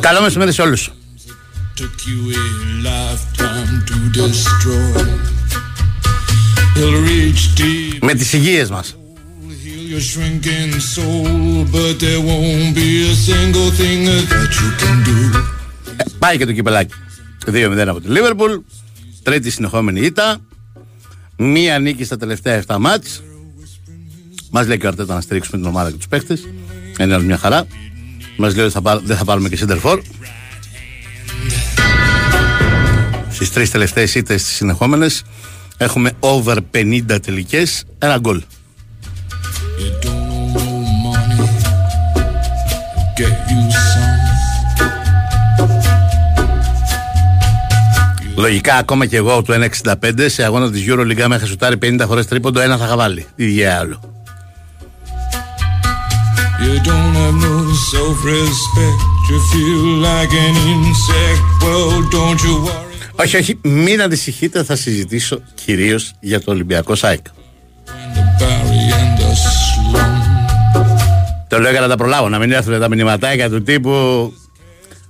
Καλό μεσημέρι σε όλους. Με τις υγείες μας. Ε, πάει και το κυπελάκι. 2-0 από τη Λίβερπουλ. Τρίτη συνεχόμενη ήττα. Μία νίκη στα τελευταία 7 μάτς. Μας λέει και ο Αρτέτα να στηρίξουμε την ομάδα και τους παίχτες. Είναι άλλη μια χαρά. Μας λέει ότι θα δεν θα πάρουμε και center Στις τρεις τελευταίες ήττες τις συνεχόμενες έχουμε over 50 τελικές, ένα γκολ. Λογικά ακόμα και εγώ του 1.65 σε αγώνα της EuroLeague με είχα σουτάρει 50 χωρές τρίποντο ένα θα είχα βάλει. Τι άλλο. You don't have no self-respect. You feel like an insect. Well, don't you worry. Όχι, όχι, μην ανησυχείτε, θα συζητήσω κυρίως για το Ολυμπιακό ΣΑΙΚ. Το λέω για να τα προλάβω, να μην έρθουν τα μηνυματάκια του τύπου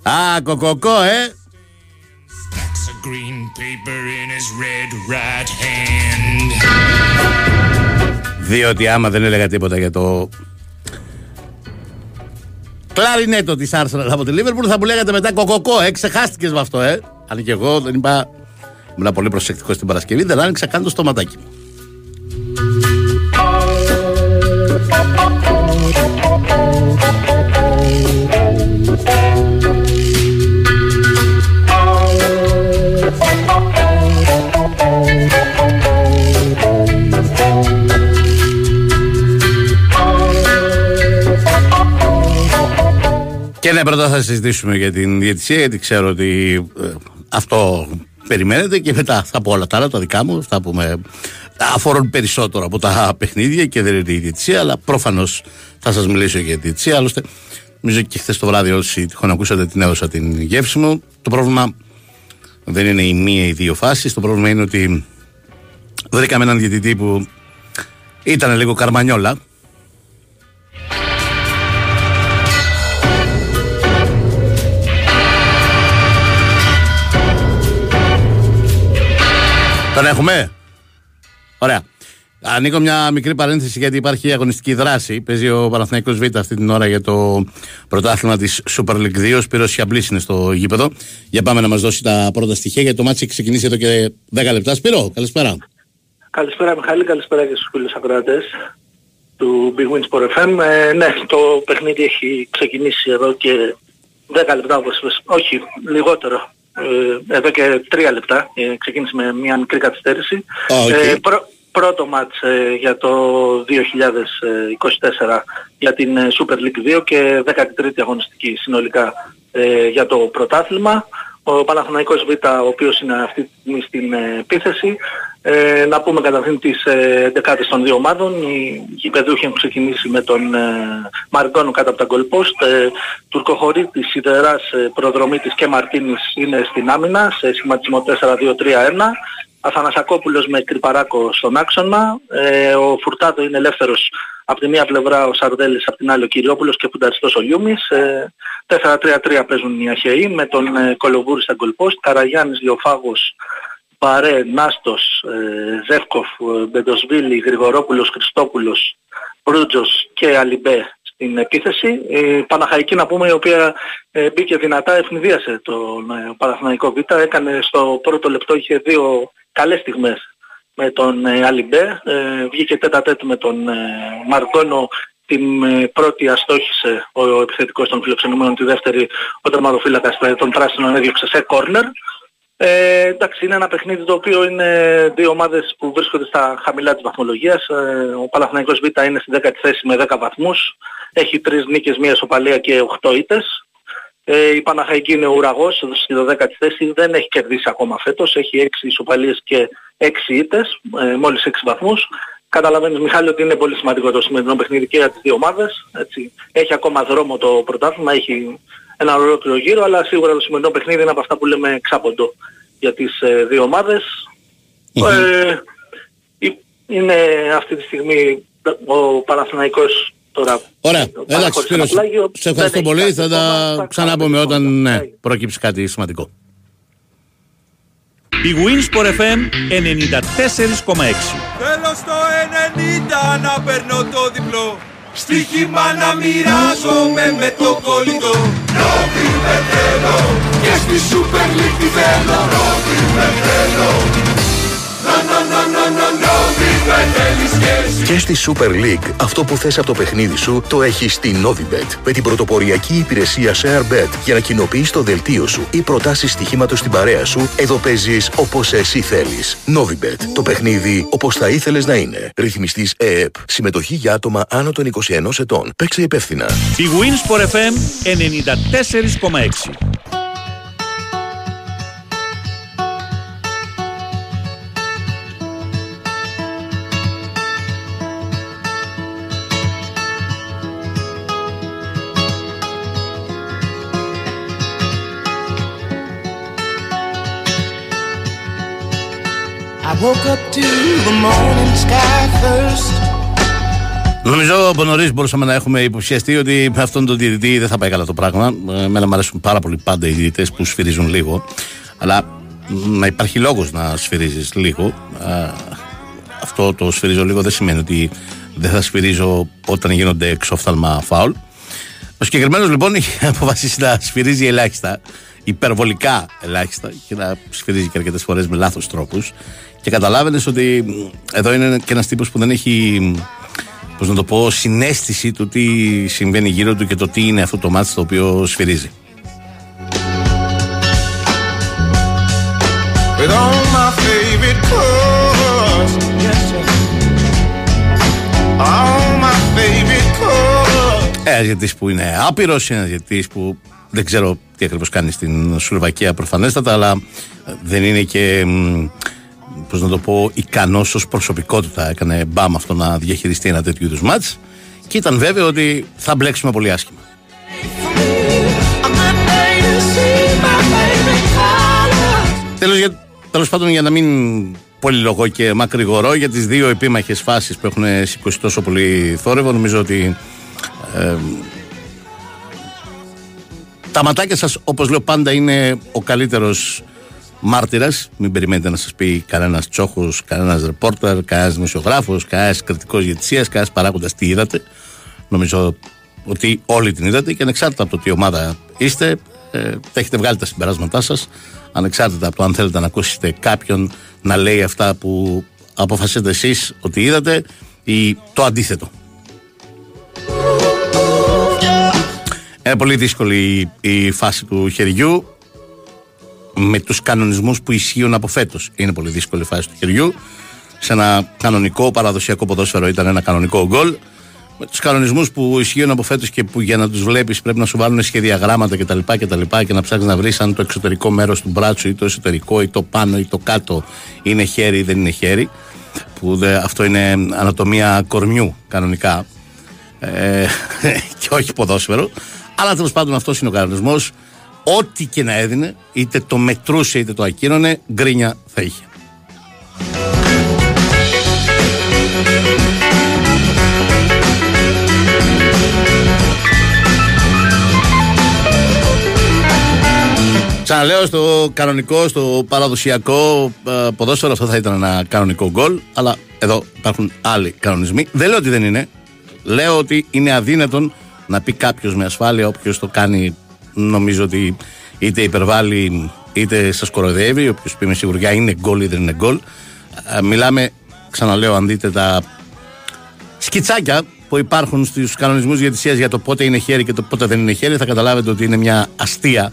Α, κοκοκό, ε! Διότι άμα δεν έλεγα τίποτα για το κλαρινέτο της Arsenal από τη Liverpool θα μου λέγατε μετά κοκοκό, ε, ξεχάστηκες με αυτό, ε. Αν και εγώ δεν είπα. Ήμουν πολύ προσεκτικός στην Παρασκευή, δεν άνοιξα καν το στοματάκι μου. Και ναι, πρώτα θα συζητήσουμε για την διαιτησία, γιατί ξέρω ότι ε, αυτό περιμένετε και μετά θα πω όλα τα άλλα, τα δικά μου, αυτά που με αφορούν περισσότερο από τα παιχνίδια και δεν είναι η διαιτησία, αλλά προφανώς θα σας μιλήσω για τη διαιτησία. Άλλωστε, νομίζω και χθες το βράδυ, όσοι τυχόν ακούσατε, την έδωσα την γεύση μου. Το πρόβλημα δεν είναι η μία ή οι δύο φάσεις. Το πρόβλημα είναι ότι βρήκαμε έναν διαιτητή που ήταν λίγο καρμανιόλα Τον έχουμε; Ωραία. Ανοίγω μια μικρή παρένθεση γιατί υπάρχει αγωνιστική δράση. Παίζει ο Παναθηναϊκός Β αυτή την ώρα για το πρωτάθλημα της Super League 2. Ο Σπύρος Σιαμπλής είναι στο γήπεδο. Για πάμε να μας δώσει τα πρώτα στοιχεία γιατί το ματς έχει ξεκινήσει εδώ και 10 λεπτά. Σπύρο, καλησπέρα. Καλησπέρα Μιχάλη, καλησπέρα και στους φίλους ακροατές του bwin Sport FM. Ε, ναι, το παιχνίδι έχει ξεκινήσει εδώ και 10 λεπτά όπως όχι λιγότερο ε, εδώ και τρία λεπτά. Ε, ξεκίνησε με μια μικρή καθυστέρηση. Ε, πρώτο μάτς για το 2024 για την Super League 2 και 13η αγωνιστική συνολικά για το πρωτάθλημα. Ο Παναθηναϊκός Β, ο οποίος είναι αυτή τη στιγμή στην επίθεση. Ε, να πούμε καταρχήν τις ε, των δύο ομάδων. Οι γηπεδούχοι έχουν ξεκινήσει με τον ε, Μαργκόνο κάτω από τα goal post. Ε, Τουρκοχωρήτης, Σιδεράς, ε, Προδρομήτης και Μαρτίνης είναι στην άμυνα σε σχηματισμό 4-2-3-1. Αθανασακόπουλος με Κρυπαράκο στον άξονα. Ε, ο Φουρτάδο είναι ελεύθερος από τη μία πλευρά ο Σαρδέλης, από την άλλη ο Κυριόπουλος και ο Πουνταριστός ο Λιούμης. Ε, 4-3-3 παίζουν οι Αχαιοί με τον ε, Κολοβούρη στα goal post. Καραγιάννης, Λιοφάγος, Παρέ, Νάστος, ε, Ζεύκοφ, ε, Μπεντοσβίλη, Γρηγορόπουλος, Χριστόπουλος, Προύτζος και Αλιμπέ στην επίθεση. Η Παναχαϊκή να πούμε η οποία ε, μπήκε δυνατά, ευνηδίασε τον ε, Παναθηναϊκό Β. Έκανε στο πρώτο λεπτό, είχε δύο καλές στιγμές με τον ε, Αλιμπέ. Ε, βγήκε τέτα τέτ με τον ε, Μαρκόνο την ε, πρώτη αστόχησε ο επιθετικός των φιλοξενούμενων, τη δεύτερη ο τερματοφύλακας των πράσινων έδιωξε σε κόρνερ. Ε, εντάξει, είναι ένα παιχνίδι το οποίο είναι δύο ομάδες που βρίσκονται στα χαμηλά της βαθμολογίας. Ε, ο Παναθηναϊκός Β είναι στην 10η θέση με 10 βαθμούς. Έχει τρεις νίκες, μία σοπαλία και 8 ήττες. Ε, η Παναχαϊκή είναι ουραγός στη 12η θέση, δεν έχει κερδίσει ακόμα φέτος. Έχει 6 ισοπαλίες και 6 ήττες, ε, μόλις 6 βαθμούς. Καταλαβαίνεις Μιχάλη ότι είναι πολύ σημαντικό το σημερινό παιχνίδι και για τις δύο ομάδες. Έτσι. Έχει ακόμα δρόμο το πρωτάθλημα, έχει ένα ολόκληρο γύρο, αλλά σίγουρα το σημερινό παιχνίδι είναι από αυτά που λέμε ξάποντο για τις ε, δύο ομάδες. Ε, η είναι αυτή τη στιγμή ο Παναθηναϊκός τώρα. Ωραία, εντάξει Σπύρο, σε ευχαριστώ πολύ, θα τα ξαναπούμε όταν ναι, προκύψει κάτι σημαντικό. Η Winsport FM 94,6 Θέλω στο 90 να παίρνω το διπλό Στοίχημα να μοιράζομαι με το κολλητό Νόβι με θέλω Και στη Super League τη θέλω Νόβι με θέλω και στη Super League, αυτό που θες από το παιχνίδι σου το έχεις στη Novibet. Με την πρωτοποριακή υπηρεσία ShareBet για να κοινοποιείς το δελτίο σου ή προτάσεις στοιχήματος στην παρέα σου, εδώ παίζεις όπως εσύ θέλεις. Novibet. Το παιχνίδι όπως θα ήθελες να είναι. Ρυθμιστής ΕΕΠ. Συμμετοχή για άτομα άνω των 21 ετών. Παίξε υπεύθυνα. Η Wins for FM 94,6 Νομίζω από νωρίς μπορούσαμε να έχουμε υποψιαστεί ότι με αυτόν τον διαιτητή δεν θα πάει καλά το πράγμα. Εμένα μου αρέσουν πάρα πολύ πάντα οι διαιτητές που σφυρίζουν λίγο. Αλλά να υπάρχει λόγος να σφυρίζεις λίγο. Αυτό το σφυρίζω λίγο δεν σημαίνει ότι δεν θα σφυρίζω όταν γίνονται εξόφθαλμα φάουλ. Ο συγκεκριμένος λοιπόν έχει αποφασίσει να σφυρίζει ελάχιστα, υπερβολικά ελάχιστα και να σφυρίζει και αρκετές φορές με λάθος τρόπους. Και καταλάβαινες ότι εδώ είναι και ένας τύπος που δεν έχει πώς να το πω, συνέστηση του τι συμβαίνει γύρω του και το τι είναι αυτό το μάτι το οποίο σφυρίζει. Ένα γιατί που είναι άπειρος, ένα γιατί που δεν ξέρω τι ακριβώς κάνει στην Σλοβακία προφανέστατα, αλλά δεν είναι και πώς να το πω, ικανός ως προσωπικότητα. Έκανε μπαμ αυτό να διαχειριστεί ένα τέτοιο είδους μάτς. Και ήταν βέβαιο ότι θα μπλέξουμε πολύ άσχημα. Τέλος, για, τέλος πάντων για να μην πολυλογώ και μακρηγορώ για τις δύο επίμαχες φάσεις που έχουν σηκώσει τόσο πολύ θόρυβο νομίζω ότι ε, τα ματάκια σας όπως λέω πάντα είναι ο καλύτερος μάρτυρας. Μην περιμένετε να σας πει κανένας τσόχος, κανένας ρεπόρτερ, κανένας δημοσιογράφος, κανένας κριτικός ηγεσία, κανένας παράγοντας τι είδατε. Νομίζω ότι όλοι την είδατε και ανεξάρτητα από το τι ομάδα είστε, ε, έχετε βγάλει τα συμπεράσματά σας. Ανεξάρτητα από το αν θέλετε να ακούσετε κάποιον να λέει αυτά που αποφασίσετε εσείς ότι είδατε ή το αντίθετο. Είναι πολύ δύσκολη η φάση του χεριού με τους κανονισμούς που ισχύουν από φέτος. Είναι πολύ δύσκολη φάση του χεριού. Σε ένα κανονικό παραδοσιακό ποδόσφαιρο ήταν ένα κανονικό γκολ. Με τους κανονισμούς που ισχύουν από φέτος και που για να τους βλέπεις πρέπει να σου βάλουν σχεδιαγράμματα κτλ. Και, και, και να ψάχνει να βρεις αν το εξωτερικό μέρος του μπράτσου ή το εσωτερικό ή το πάνω ή το κάτω είναι χέρι ή δεν είναι χέρι. Που δε, αυτό είναι ανατομία κορμιού κανονικά. Ε, και όχι ποδόσφαιρο. Αλλά τέλος πάντων αυτός είναι ο κανονισμός ό,τι και να έδινε, είτε το μετρούσε είτε το ακύρωνε, γκρίνια θα είχε. Ξαναλέω στο κανονικό, στο παραδοσιακό ε, ποδόσφαιρο αυτό θα ήταν ένα κανονικό γκολ, αλλά εδώ υπάρχουν άλλοι κανονισμοί. Δεν λέω ότι δεν είναι. Λέω ότι είναι αδύνατον να πει κάποιος με ασφάλεια, όποιος το κάνει νομίζω ότι είτε υπερβάλλει είτε σας κοροϊδεύει. Όποιος πει με σιγουριά είναι γκολ ή δεν είναι γκολ. Ε, μιλάμε, ξαναλέω, αν δείτε τα σκιτσάκια που υπάρχουν στους κανονισμούς διατησία για το πότε είναι χέρι και το πότε δεν είναι χέρι, θα καταλάβετε ότι είναι μια αστεία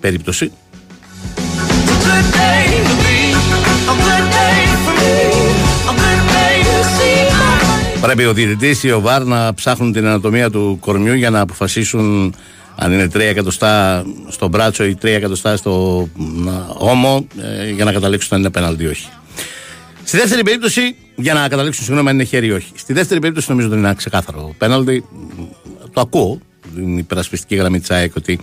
περίπτωση. Πρέπει ο διαιτητής ή ο ΒΑΡ να ψάχνουν την ανατομία του κορμιού για να αποφασίσουν αν είναι 3 εκατοστά στο μπράτσο ή 3 εκατοστά στο ώμο ε, για να καταλήξουν αν είναι πέναλτι ή όχι. Στη δεύτερη περίπτωση, για να καταλήξουν συγγνώμη αν είναι χέρι ή όχι. Στη δεύτερη περίπτωση νομίζω ότι είναι ένα ξεκάθαρο πέναλτι. Το ακούω, την υπερασπιστική γραμμή της ΑΕΚ ότι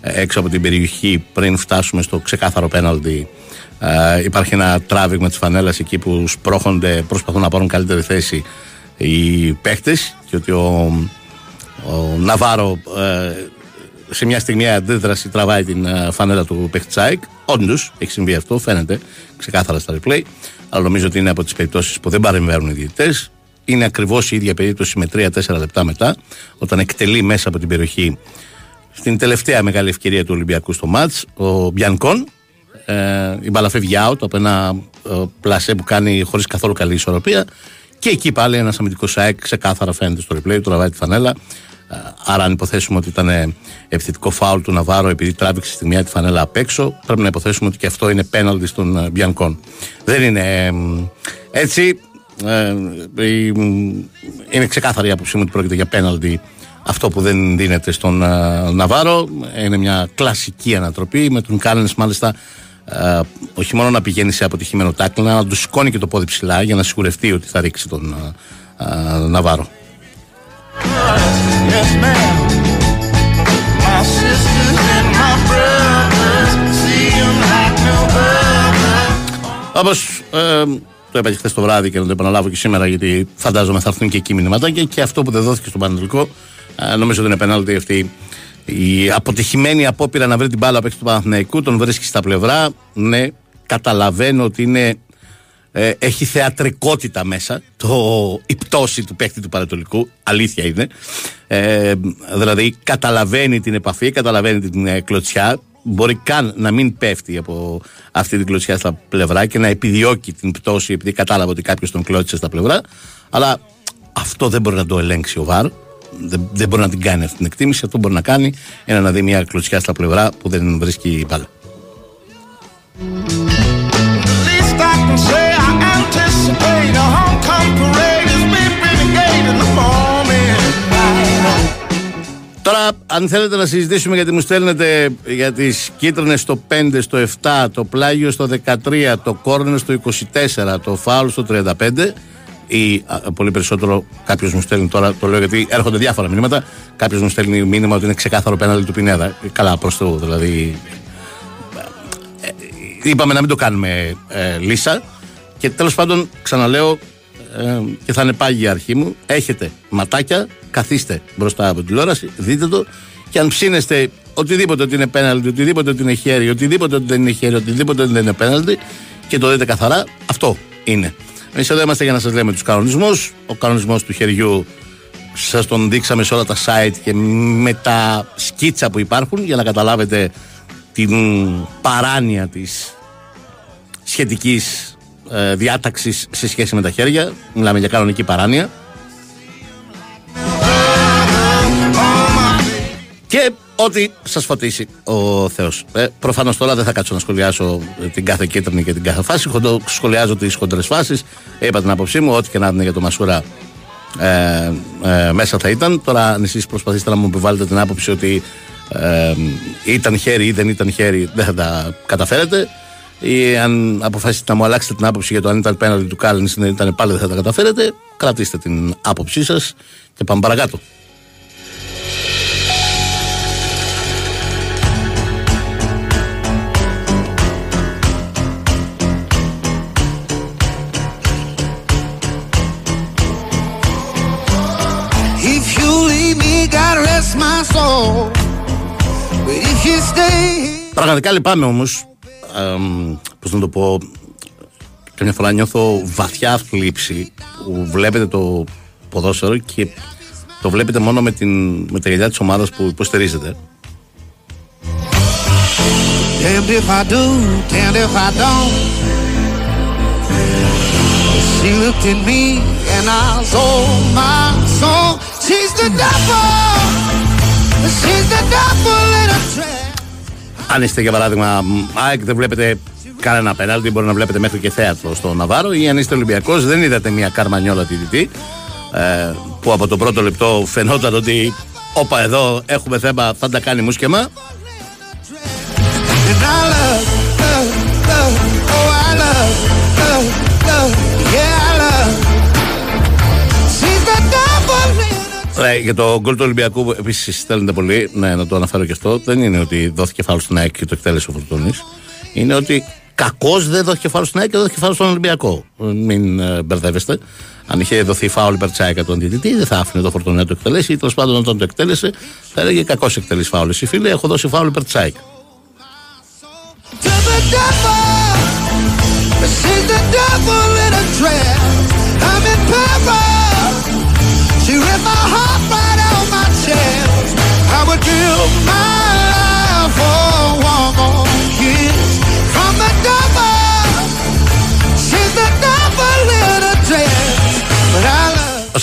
ε, έξω από την περιοχή πριν φτάσουμε στο ξεκάθαρο πέναλτι Ε, υπάρχει ένα τράβηγμα της φανέλας εκεί που σπρώχονται, προσπαθούν να πάρουν καλύτερη θέση οι παίχτε και ότι ο, ο Ναβάρο ε, σε μια στιγμή αντίδραση τραβάει την ε, φανέλα του Πεχτσάικ. Όντως έχει συμβεί αυτό, φαίνεται ξεκάθαρα στα replay. Αλλά νομίζω ότι είναι από τις περιπτώσεις που δεν παρεμβαίνουν οι διαιτητές. Είναι ακριβώς η ίδια περίπτωση με 3-4 λεπτά μετά, όταν εκτελεί μέσα από την περιοχή στην τελευταία μεγάλη ευκαιρία του Ολυμπιακού στο μάτς, ο Μπιανκόν. Ε, η μπάλα φεύγει out από ένα ε, πλασέ που κάνει χωρίς καθόλου καλή ισορροπία. Και εκεί πάλι ένας αμυντικός ΣΑΕΚ ξεκάθαρα φαίνεται στο replay, του τραβάει τη φανέλα. Ε, άρα, αν υποθέσουμε ότι ήταν επιθετικό φάουλ του Ναβάρο επειδή τράβηξε στη μία τη φανέλα απ' έξω, πρέπει να υποθέσουμε ότι και αυτό είναι πέναλτι στον ε, Μπιανκόν. Δεν είναι έτσι. Ε, είναι ξεκάθαρη η άποψή μου ότι πρόκειται για πέναλτι αυτό που δεν δίνεται στον Ναβάρο. Είναι μια κλασική ανατροπή με τον Κάλενς μάλιστα όχι μόνο να πηγαίνει σε αποτυχημένο τάκλι, αλλά να του σηκώνει και το πόδι ψηλά για να σιγουρευτεί ότι θα ρίξει τον Ναβάρο. Όπως ε, το είπα και χθες το βράδυ και να το επαναλάβω και σήμερα, γιατί φαντάζομαι θα έρθουν και εκεί μηνύματα και, και αυτό που δεν δόθηκε στον Πανατολικό, ε, νομίζω ότι είναι πενάλτη αυτή η αποτυχημένη απόπειρα να βρει την μπάλα απ' του Παναθηναϊκού, τον βρίσκει στα πλευρά. Ναι, καταλαβαίνω ότι είναι ε, έχει θεατρικότητα μέσα το, η πτώση του παίκτη του Πανατολικού. Αλήθεια είναι. Ε, δηλαδή καταλαβαίνει την επαφή, καταλαβαίνει την ε, κλωτσιά. Μπορεί καν να μην πέφτει από αυτή την κλωτσιά στα πλευρά και να επιδιώκει την πτώση επειδή κατάλαβε ότι κάποιος τον κλώτσισε στα πλευρά. Αλλά αυτό δεν μπορεί να το ελέγξει ο Βάρ. Δεν, δεν μπορεί να την κάνει αυτή την εκτίμηση. Αυτό μπορεί να κάνει είναι να δει μια κλωτσιά στα πλευρά που δεν βρίσκει μπάλα. Αν θέλετε να συζητήσουμε γιατί μου στέλνετε για τις κίτρινες στο 5, στο 7, το πλάγιο στο 13, το κόρνερ στο 24, το φάουλ στο 35, ή α, πολύ περισσότερο κάποιος μου στέλνει τώρα, το λέω γιατί έρχονται διάφορα μηνύματα. Κάποιος μου στέλνει μήνυμα ότι είναι ξεκάθαρο πέναλτι του Πινέδα. Καλά, προς το δηλαδή. Ε, είπαμε να μην το κάνουμε ε, λύσα. Και τέλος πάντων, ξαναλέω, ε, και θα είναι πάγια αρχή μου. Έχετε ματάκια, καθίστε μπροστά από την τηλεόραση, δείτε το και αν ψήνεστε οτιδήποτε ότι είναι πέναλτι, οτιδήποτε ότι είναι χέρι, οτιδήποτε ότι δεν είναι χέρι, οτιδήποτε ότι δεν είναι πέναλτι και το δείτε καθαρά, αυτό είναι. Εμείς εδώ είμαστε για να σας λέμε τους κανονισμούς. Ο κανονισμός του χεριού σας τον δείξαμε σε όλα τα site και με τα σκίτσα που υπάρχουν για να καταλάβετε την παράνοια της σχετικής ε, διάταξης σε σχέση με τα χέρια. Μιλάμε για κανονική παράνοια. Και ό,τι σας φωτίσει ο Θεός. Ε, Προφανώς τώρα δεν θα κάτσω να σχολιάσω την κάθε κίτρινη και την κάθε φάση. Χοντο, σχολιάζω τις χοντρές φάσεις. Είπα την άποψή μου, ό,τι και να είναι για το Μασούρα ε, ε, μέσα θα ήταν. Τώρα, αν εσείς προσπαθήσετε να μου επιβάλλετε την άποψη ότι ε, ήταν χέρι ή δεν ήταν χέρι, δεν θα τα καταφέρετε ή αν αποφασίσετε να μου αλλάξετε την άποψη για το αν ήταν πέναλτι του Κάλεν ή δεν ήταν πάλι δεν θα τα καταφέρετε, κρατήστε την άποψή σας και πάμε παρακάτω. Πραγματικά λυπάμαι όμως πώς να το πω, καμιά φορά νιώθω βαθιά θλίψη που βλέπετε το ποδόσφαιρο και το βλέπετε μόνο με, την, με τα γυαλιά της ομάδας που υποστηρίζετε. She looked at me and I sold my soul. She's the devil. She's the devil in a trap. Αν είστε για παράδειγμα ΑΕΚ, δεν βλέπετε κανένα πέναλτι, μπορεί να βλέπετε μέχρι και θέατρο στο Ναβάρο. Ή αν είστε Ολυμπιακός, δεν είδατε μια καρμανιόλα τηρητή ε, που από το πρώτο λεπτό φαινόταν ότι όπα εδώ έχουμε θέμα, θα τα κάνει μουσκεμα. Ε, για το γκολ του Ολυμπιακού επίσης στέλνετε πολύ, ναι, να το αναφέρω και αυτό. Δεν είναι ότι δόθηκε φάουλ στην ΑΕΚ και το εκτέλεσε ο Φορτούνης. Είναι ότι κακώς δεν δόθηκε φάουλ στην ΑΕΚ και δόθηκε φάουλ στον Ολυμπιακό. Μην ε, μπερδεύεστε. Αν είχε δοθεί φάουλ υπέρ Τσάικα τον διαιτητή, δεν θα άφηνε το φορτωνέ να το εκτελέσει ή τέλος πάντων όταν το εκτέλεσε θα έλεγε κακώ εκτελεί φάουλ. Εσύ φίλε, έχω δώσει φάουλ υπέρ Τσάικα. to the devil. She's the devil in a dress.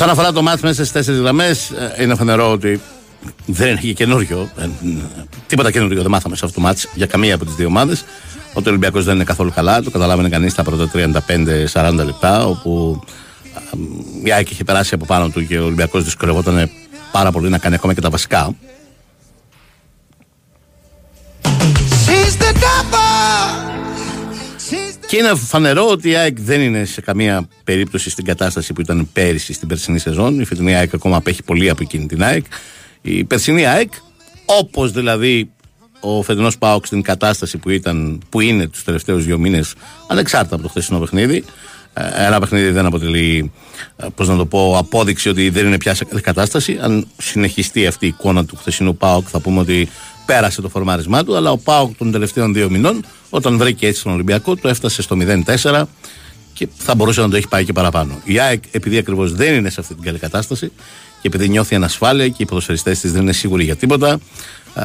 Όσον αφορά το μάτς μέσα στις τέσσερις γραμμές, ε, είναι φανερό ότι δεν είναι και καινούριο. Ε, τίποτα καινούριο δεν μάθαμε σε αυτό το μάτς για καμία από τις δύο ομάδες. Ότι ο Ολυμπιακός δεν είναι καθόλου καλά, το καταλάβαινε κανείς τα πρώτα 35-40 λεπτά, όπου ε, η ΑΕΚ είχε περάσει από πάνω του και ο Ολυμπιακός δυσκολευόταν πάρα πολύ να κάνει ακόμα και τα βασικά. She's the devil. She's the Και είναι φανερό ότι η ΑΕΚ δεν είναι σε καμία περίπτωση στην κατάσταση που ήταν πέρυσι στην περσινή σεζόν. Η φετινή ΑΕΚ ακόμα απέχει πολύ από εκείνη την ΑΕΚ. Η περσινή ΑΕΚ, όπως δηλαδή ο φετινός Πάοξ στην κατάσταση που, ήταν, που είναι τους τελευταίους δύο μήνες, ανεξάρτητα από το χθεσινό παιχνίδι. ε, Ένα παιχνίδι δεν αποτελεί, ε, πώς να το πω, απόδειξη ότι δεν είναι πια σε καλή κατάσταση. Αν συνεχιστεί αυτή η εικόνα του χθεσινού Πάοκ, θα πούμε ότι πέρασε το φορμάρισμά του. Αλλά ο Πάοκ των τελευταίων δύο μηνών, όταν βρήκε έτσι τον Ολυμπιακό, το έφτασε στο 0-4 και θα μπορούσε να το έχει πάει και παραπάνω. Η ΑΕΚ, επειδή ακριβώς δεν είναι σε αυτή την καλή κατάσταση και επειδή νιώθει ανασφάλεια και οι ποδοσφαιριστές της δεν είναι σίγουροι για τίποτα, ε,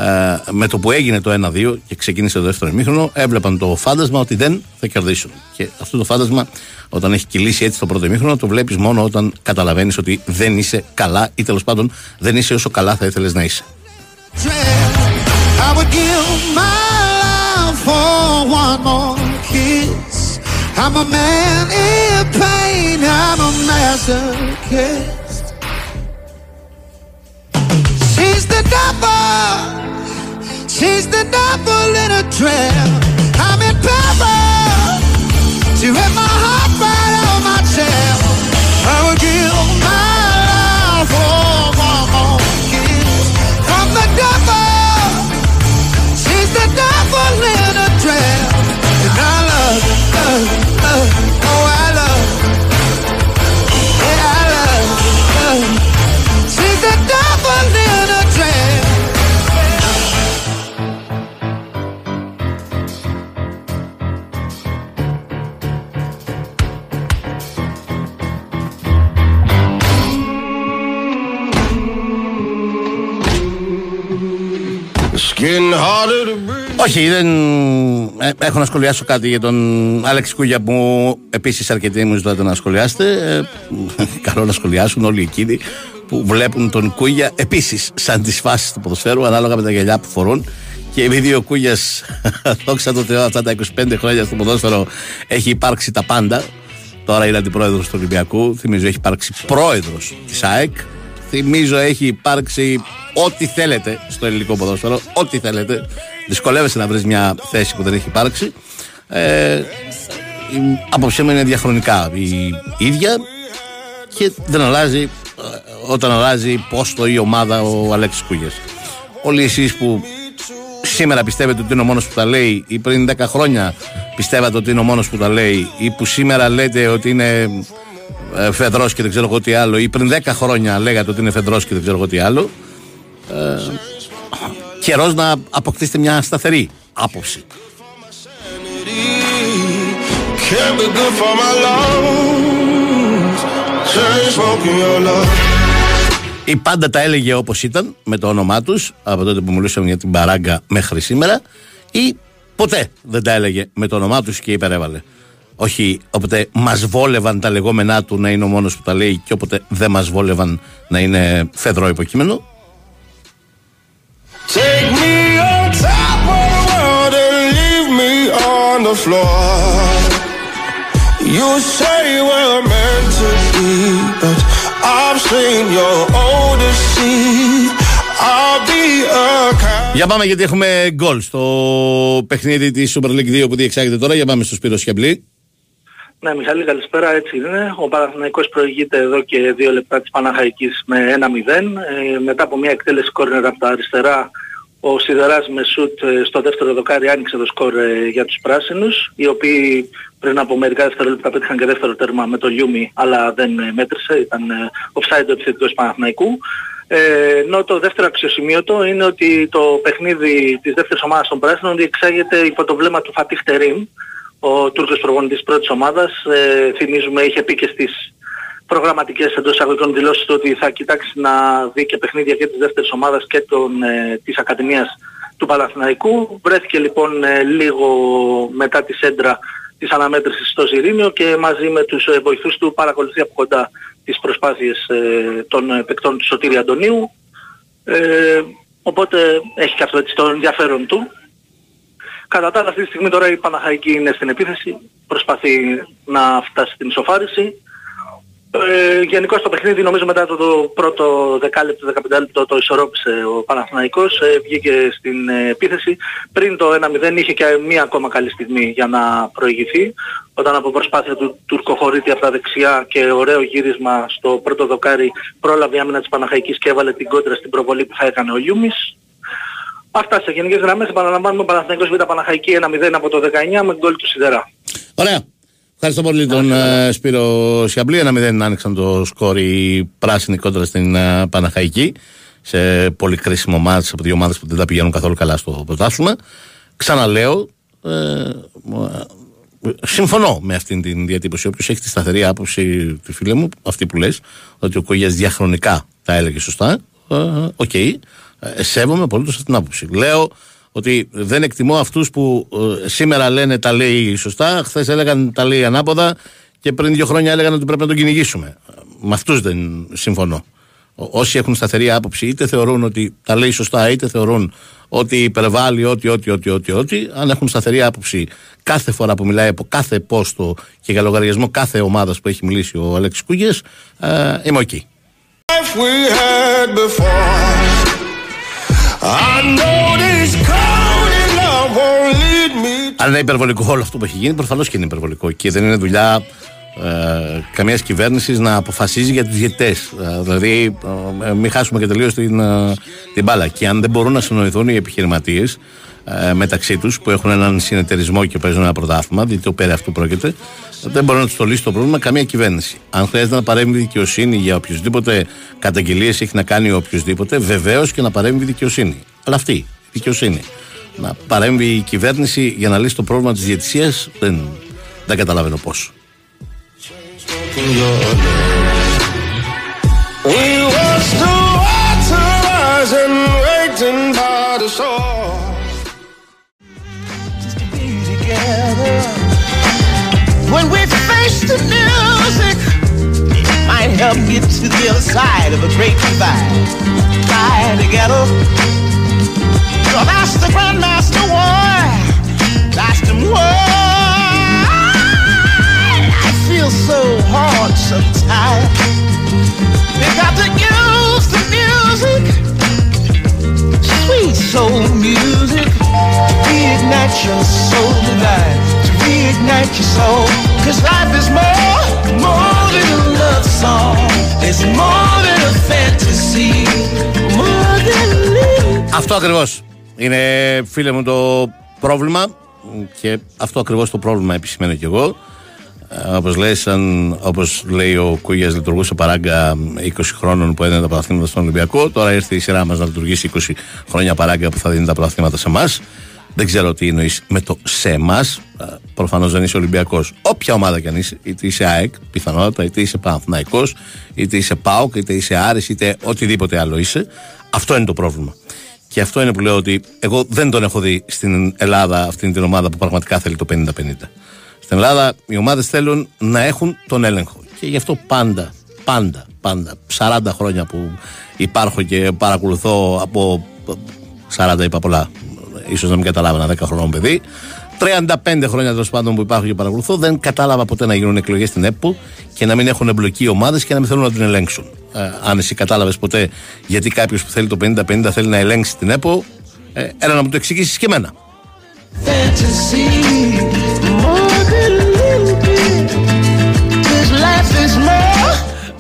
με το που έγινε το 1-2 και ξεκίνησε το δεύτερο ημίχρονο, έβλεπαν το φάντασμα ότι δεν θα κερδίσουν. Και αυτό το φάντασμα, όταν έχει κυλήσει έτσι το πρώτο ημίχρονο, το βλέπεις μόνο όταν καταλαβαίνεις ότι δεν είσαι καλά ή τέλος πάντων δεν είσαι όσο καλά θα ήθελες να είσαι. dress. I would give my life for one more kiss. I'm a man in pain. I'm a masochist. She's the devil. She's the devil in a dress. I'm in peril. She ripped my heart right Όχι, δεν ε, έχω να σχολιάσω κάτι για τον Άλεξ Κούγια που επίσης αρκετοί μου ζητάτε να σχολιάσετε. Ε, καλό να σχολιάσουν όλοι εκείνοι που βλέπουν τον Κούγια επίσης σαν τις φάσεις του ποδοσφαίρου ανάλογα με τα γυαλιά που φορούν. Και επειδή ο Κούγιας, δόξα τω Θεώ, αυτά τα 25 χρόνια στο ποδόσφαιρο έχει υπάρξει τα πάντα. Τώρα είναι αντιπρόεδρος του Ολυμπιακού. Θυμίζω έχει υπάρξει πρόεδρος της ΑΕΚ. Θυμίζω έχει υπάρξει ό,τι θέλετε στο ελληνικό ποδόσφαιρο. Ό,τι θέλετε. Δυσκολεύεσαι να βρεις μια θέση που δεν έχει υπάρξει. Ε, η άποψή μου είναι διαχρονικά η ίδια και δεν αλλάζει ε, όταν αλλάζει πόστο ή ομάδα ο Αλέξης Κούγιας. Όλοι εσείς που σήμερα πιστεύετε ότι είναι ο μόνος που τα λέει ή πριν 10 χρόνια πιστεύατε ότι είναι ο μόνος που τα λέει ή που σήμερα λέτε ότι είναι ε, φεδρός και δεν ξέρω εγώ τι άλλο ή πριν 10 χρόνια λέγατε ότι είναι φεδρός και δεν ξέρω εγώ τι άλλο ε, καιρός να αποκτήσετε μια σταθερή άποψη. Can't be good for my lungs. Chain smoking your love. Ή πάντα τα έλεγε όπως ήταν με το όνομά τους από τότε που μιλούσαμε για την παράγκα μέχρι σήμερα ή ποτέ δεν τα έλεγε με το όνομά τους και υπερέβαλε. Όχι, όποτε μας βόλευαν τα λεγόμενά του να είναι ο μόνος που τα λέει και όποτε δεν μας βόλευαν να είναι φεδρό υποκείμενο. Take me on top of the world and leave me on the floor. You say we're meant to be, but I've seen your older sea. I'll be a kind. Για πάμε γιατί έχουμε γκολ στο παιχνίδι της Super League 2 που διεξάγεται τώρα. Για πάμε στο Σπύρο Σιαμπλή. Ναι, Μιχαλή, καλησπέρα. Έτσι είναι. Ο Παναθηναϊκός προηγείται εδώ και δύο λεπτά της Παναχαϊκής με 1-0. Ε, μετά από μια εκτέλεση κόρνερ από τα αριστερά, Ο Σιδεράς με σουτ ε, στο δεύτερο δοκάρι άνοιξε το σκορ ε, για τους πράσινους, οι οποίοι πριν από μερικά δευτερόλεπτα πέτυχαν και δεύτερο τέρμα με το Λιούμι, αλλά δεν ε, μέτρησε, ήταν offside ο επιθετικός Παναθηναϊκού. Ε, ενώ το δεύτερο αξιοσημείωτο είναι ότι το παιχνίδι της δεύτερης ομάδας των Πράσινων διεξάγεται υπό το βλέμμα του Φατίχ Τερίμ, ο Τούρκος προπονητής πρώτης ομάδας. Ε, θυμίζουμε είχε πει και στις προγραμματικές εντός εισαγωγικών δηλώσεις του ότι θα κοιτάξει να δει και παιχνίδια και της δεύτερης ομάδας και των, ε, της Ακαδημίας του Παναθηναϊκού. Βρέθηκε λοιπόν ε, λίγο μετά τη σέντρα της αναμέτρησης στο Ζηρήνιο και μαζί με τους ε, βοηθούς του παρακολουθεί από κοντά τις προσπάθειες ε, των ε, παικτών του Σωτήρη Αντωνίου. Ε, οπότε έχει και αυτό έτσι το ενδιαφέρον του. Κατά τα άλλα αυτή τη στιγμή τώρα η Παναχαϊκή είναι στην επίθεση, προσπαθεί να φτάσει στην ισοφάριση. Ε, γενικώς το παιχνίδι νομίζω μετά το, το πρώτο δεκάλεπτο, 15 λεπτό το ισορρόπησε ο Παναθηναϊκός, ε, βγήκε στην ε, επίθεση. Πριν το 1-0 είχε και μία ακόμα καλή στιγμή για να προηγηθεί, όταν από προσπάθεια του Τουρκοχωρίτη από τα δεξιά και ωραίο γύρισμα στο πρώτο δοκάρι πρόλαβε η άμυνα της Παναχαϊκής και έβαλε την κόντρα στην προβολή που θα έκανε ο Λιούμις. Αυτά σε γενικές γραμμές επαναλαμβάνουμε Παναθηναϊκός Β' Παναχαϊκή 1-0 από το 19 με γκολ του Σιδερά. Ωραία. Ευχαριστώ πολύ τον uh, Σπύρο Σιαμπλή. Ένα μηδέν άνοιξαν το σκόρ οι πράσινοι κόντρα στην uh, Παναχαϊκή. Σε πολύ κρίσιμο μάτς από δύο ομάδες που δεν τα πηγαίνουν καθόλου καλά στο πρωτάθλημα. Ξαναλέω, ε, συμφωνώ με αυτήν την διατύπωση. Όποιος έχει τη σταθερή άποψη του φίλε μου, αυτή που λες, ότι ο Κογιάς διαχρονικά τα έλεγε σωστά, OK. Okay, σέβομαι πολύ αυτή την άποψη. Λέω ότι δεν εκτιμώ αυτούς που ε, σήμερα λένε τα λέει σωστά, χθες έλεγαν τα λέει ανάποδα και πριν δύο χρόνια έλεγαν ότι πρέπει να τον κυνηγήσουμε. Με αυτούς δεν συμφωνώ. Όσοι έχουν σταθερή άποψη, είτε θεωρούν ότι τα λέει σωστά, είτε θεωρούν ότι υπερβάλλει ό,τι, ό,τι, ό,τι, ό,τι, ό,τι, αν έχουν σταθερή άποψη κάθε φορά που μιλάει από κάθε πόστο και για λογαριασμό κάθε ομάδας που έχει μιλήσει ο Αλέξης Κούγιας, ε, είμαι εκεί. Αν είναι υπερβολικό όλο αυτό που έχει γίνει, προφανώς και είναι υπερβολικό. Και δεν είναι δουλειά ε, καμίας κυβέρνησης να αποφασίζει για τους διαιτητές. Ε, δηλαδή, ε, μην χάσουμε και τελείως την, ε, την μπάλα. Και αν δεν μπορούν να συνοηθούν οι επιχειρηματίες ε, μεταξύ τους που έχουν έναν συνεταιρισμό και παίζουν ένα πρωτάθλημα, διότι το πέρα αυτού πρόκειται, δεν μπορεί να τους το λύσει το πρόβλημα καμία κυβέρνηση. Αν χρειάζεται να παρέμβει δικαιοσύνη για οποιοδήποτε καταγγελίες έχει να κάνει οποιοδήποτε, βεβαίως και να παρέμβει δικαιοσύνη. Αλλά αυτή η δικαιοσύνη. Να παρέμβει η κυβέρνηση για να λύσει το πρόβλημα της διαιτησίας, δεν, δεν καταλαβαίνω πώ. When we face the music, it might help get to the other side of a great divide. Fly together. So that's the Grandmaster War. That's the war. I feel so hard sometimes. We got to use the music. Sweet soul music. Reignite your soul divine. To reignite your soul. Cause life is more, more than a love song. It's more than a fantasy. More than living. Αυτό ακριβώς είναι φίλε μου το πρόβλημα και αυτό ακριβώς το πρόβλημα επισημαίνω κι εγώ Όπως λέει, σαν, όπως λέει ο Κούγιας, λειτουργούσε παράγκα 20 χρόνων που έδινε τα πρωταθλήματα στον Ολυμπιακό. Τώρα ήρθε η σειρά μας να λειτουργήσει 20 χρόνια παράγκα που θα δίνει τα πρωταθλήματα σε εμάς. Δεν ξέρω τι εννοείς με το σε εμάς. Προφανώς δεν είσαι Ολυμπιακός. Όποια ομάδα κι αν είσαι, είτε είσαι ΑΕΚ, πιθανότατα, είτε είσαι Παναθυναϊκό, είτε είσαι ΠΑΟΚ, είτε είσαι Άρης, είτε οτιδήποτε άλλο είσαι. Αυτό είναι το πρόβλημα. Και αυτό είναι που λέω ότι εγώ δεν τον έχω δει στην Ελλάδα αυτήν την ομάδα που πραγματικά θέλει το 50-50. Στην Ελλάδα οι ομάδες θέλουν να έχουν τον έλεγχο. Και γι' αυτό πάντα, πάντα, πάντα, 40 χρόνια που υπάρχω και παρακολουθώ από 40 είπα πολλά, ίσως να μην καταλάβω ένα 10 χρονών παιδί. 35 χρόνια τέλος πάντων που υπάρχω και παρακολουθώ, δεν κατάλαβα ποτέ να γίνουν εκλογές στην ΕΠΟ και να μην έχουν εμπλοκή οι ομάδες και να μην θέλουν να την ελέγξουν. Ε, αν εσύ κατάλαβες ποτέ γιατί κάποιος που θέλει το 50-50 θέλει να ελέγξει την ΕΠΟ, ε, έλα να μου το εξηγήσεις και εμένα.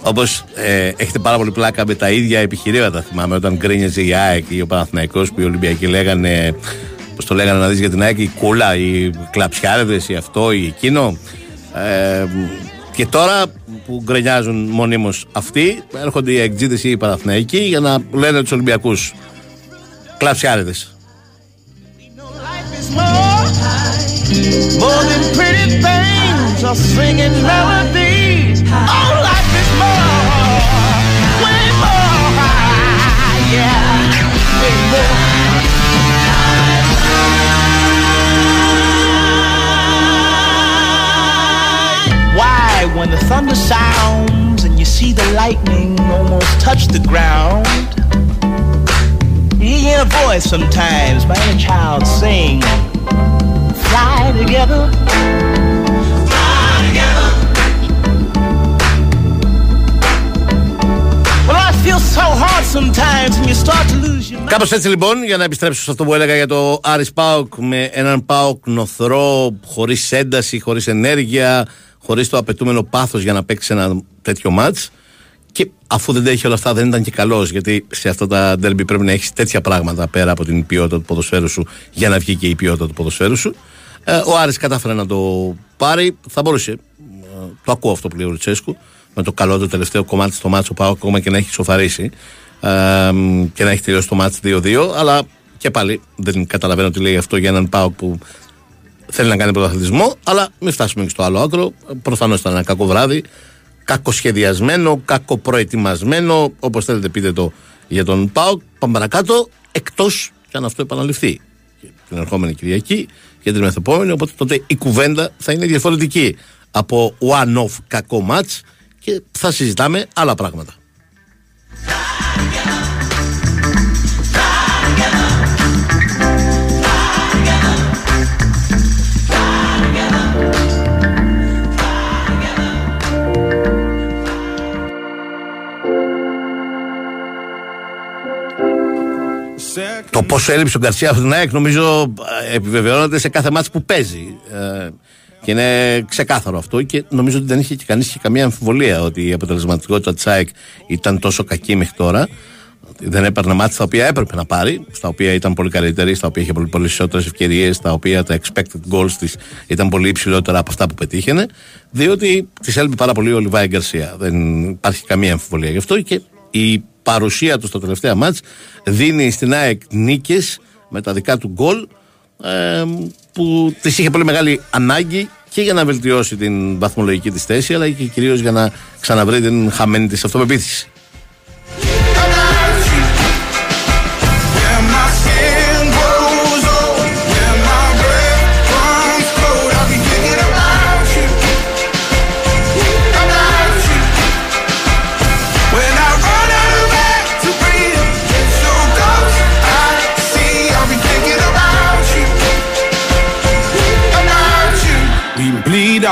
Όπως ε, έχετε πάρα πολύ πλάκα με τα ίδια επιχειρήματα. Θυμάμαι όταν γκρίνιαζε η ΑΕΚ ή ο Παναθηναϊκός που οι Ολυμπιακοί λέγανε, πώς το λέγανε να δεις για την ΑΕΚ, η κούλα, οι κλαψιάρδε, ή αυτό ή εκείνο. Ε, και τώρα που γκρινιάζουν μονίμως αυτοί, έρχονται οι εκτζίδε ή οι Παναθηναϊκοί για να λένε τους Ολυμπιακούς κλαψιάρδε. More than pretty things or singing melodies. When the thunder sounds and you see the lightning almost touch the ground, you hear a voice sometimes by a child sing, Fly together. Κάπως έτσι λοιπόν, για να επιστρέψω σε αυτό που έλεγα για το Άρης Πάοκ με έναν Πάοκ νοθρό, χωρίς ένταση, χωρίς ενέργεια, χωρίς το απαιτούμενο πάθος για να παίξει ένα τέτοιο μάτς. Και αφού δεν έχει όλα αυτά, δεν ήταν και καλός. Γιατί σε αυτά τα ντέρμπι πρέπει να έχεις τέτοια πράγματα πέρα από την ποιότητα του ποδοσφαίρου σου για να βγει και η ποιότητα του ποδοσφαίρου σου. Ε, ο Άρης κατάφερε να το πάρει. Θα μπορούσε. ε, το ακούω αυτό που λέει ο Λουτσέσκου. Με το καλό του τελευταίο κομμάτι στο μάτσο πάω ακόμα και να έχει σοφαρίσει ε, και να έχει τελειώσει το μάτσο 2-2. Αλλά και πάλι δεν καταλαβαίνω τι λέει αυτό για έναν Πάοκ που θέλει να κάνει πρωταθλητισμό. Αλλά μην φτάσουμε και στο άλλο άκρο. Προφανώς ήταν ένα κακό βράδυ. Κακοσχεδιασμένο, κακοπροετοιμασμένο, όπως θέλετε πείτε το για τον Πάοκ. Πάμε παρακάτω, εκτός και αν αυτό επαναληφθεί την ερχόμενη Κυριακή και την μεθεπόμενη. Οπότε τότε η κουβέντα θα είναι διαφορετική από one-off κακό match και θα συζητάμε άλλα πράγματα. Το πόσο έλειψε ο Γκαρσία από την ΑΕΚ νομίζω ε, επιβεβαιώνεται σε κάθε μάτς που παίζει. Ε, και είναι ξεκάθαρο αυτό και νομίζω ότι δεν είχε και κανείς καμία αμφιβολία ότι η αποτελεσματικότητα της ΑΕΚ ήταν τόσο κακή μέχρι τώρα. Ότι δεν έπαιρνε μάτια τα οποία έπρεπε να πάρει, στα οποία ήταν πολύ καλύτερη, στα οποία είχε πολύ περισσότερες ευκαιρίες, στα οποία τα expected goals της ήταν πολύ υψηλότερα από αυτά που πετύχαινε. Διότι τη έλειπε πάρα πολύ ο Λιβάη Γκαρσία. Δεν υπάρχει καμία αμφιβολία γι' αυτό και η παρουσία του στα τελευταία μάτς δίνει στην ΑΕΚ νίκες με τα δικά του γκολ ε, που τη είχε πολύ μεγάλη ανάγκη και για να βελτιώσει την βαθμολογική της θέση αλλά και κυρίως για να ξαναβρει την χαμένη της αυτοπεποίθηση.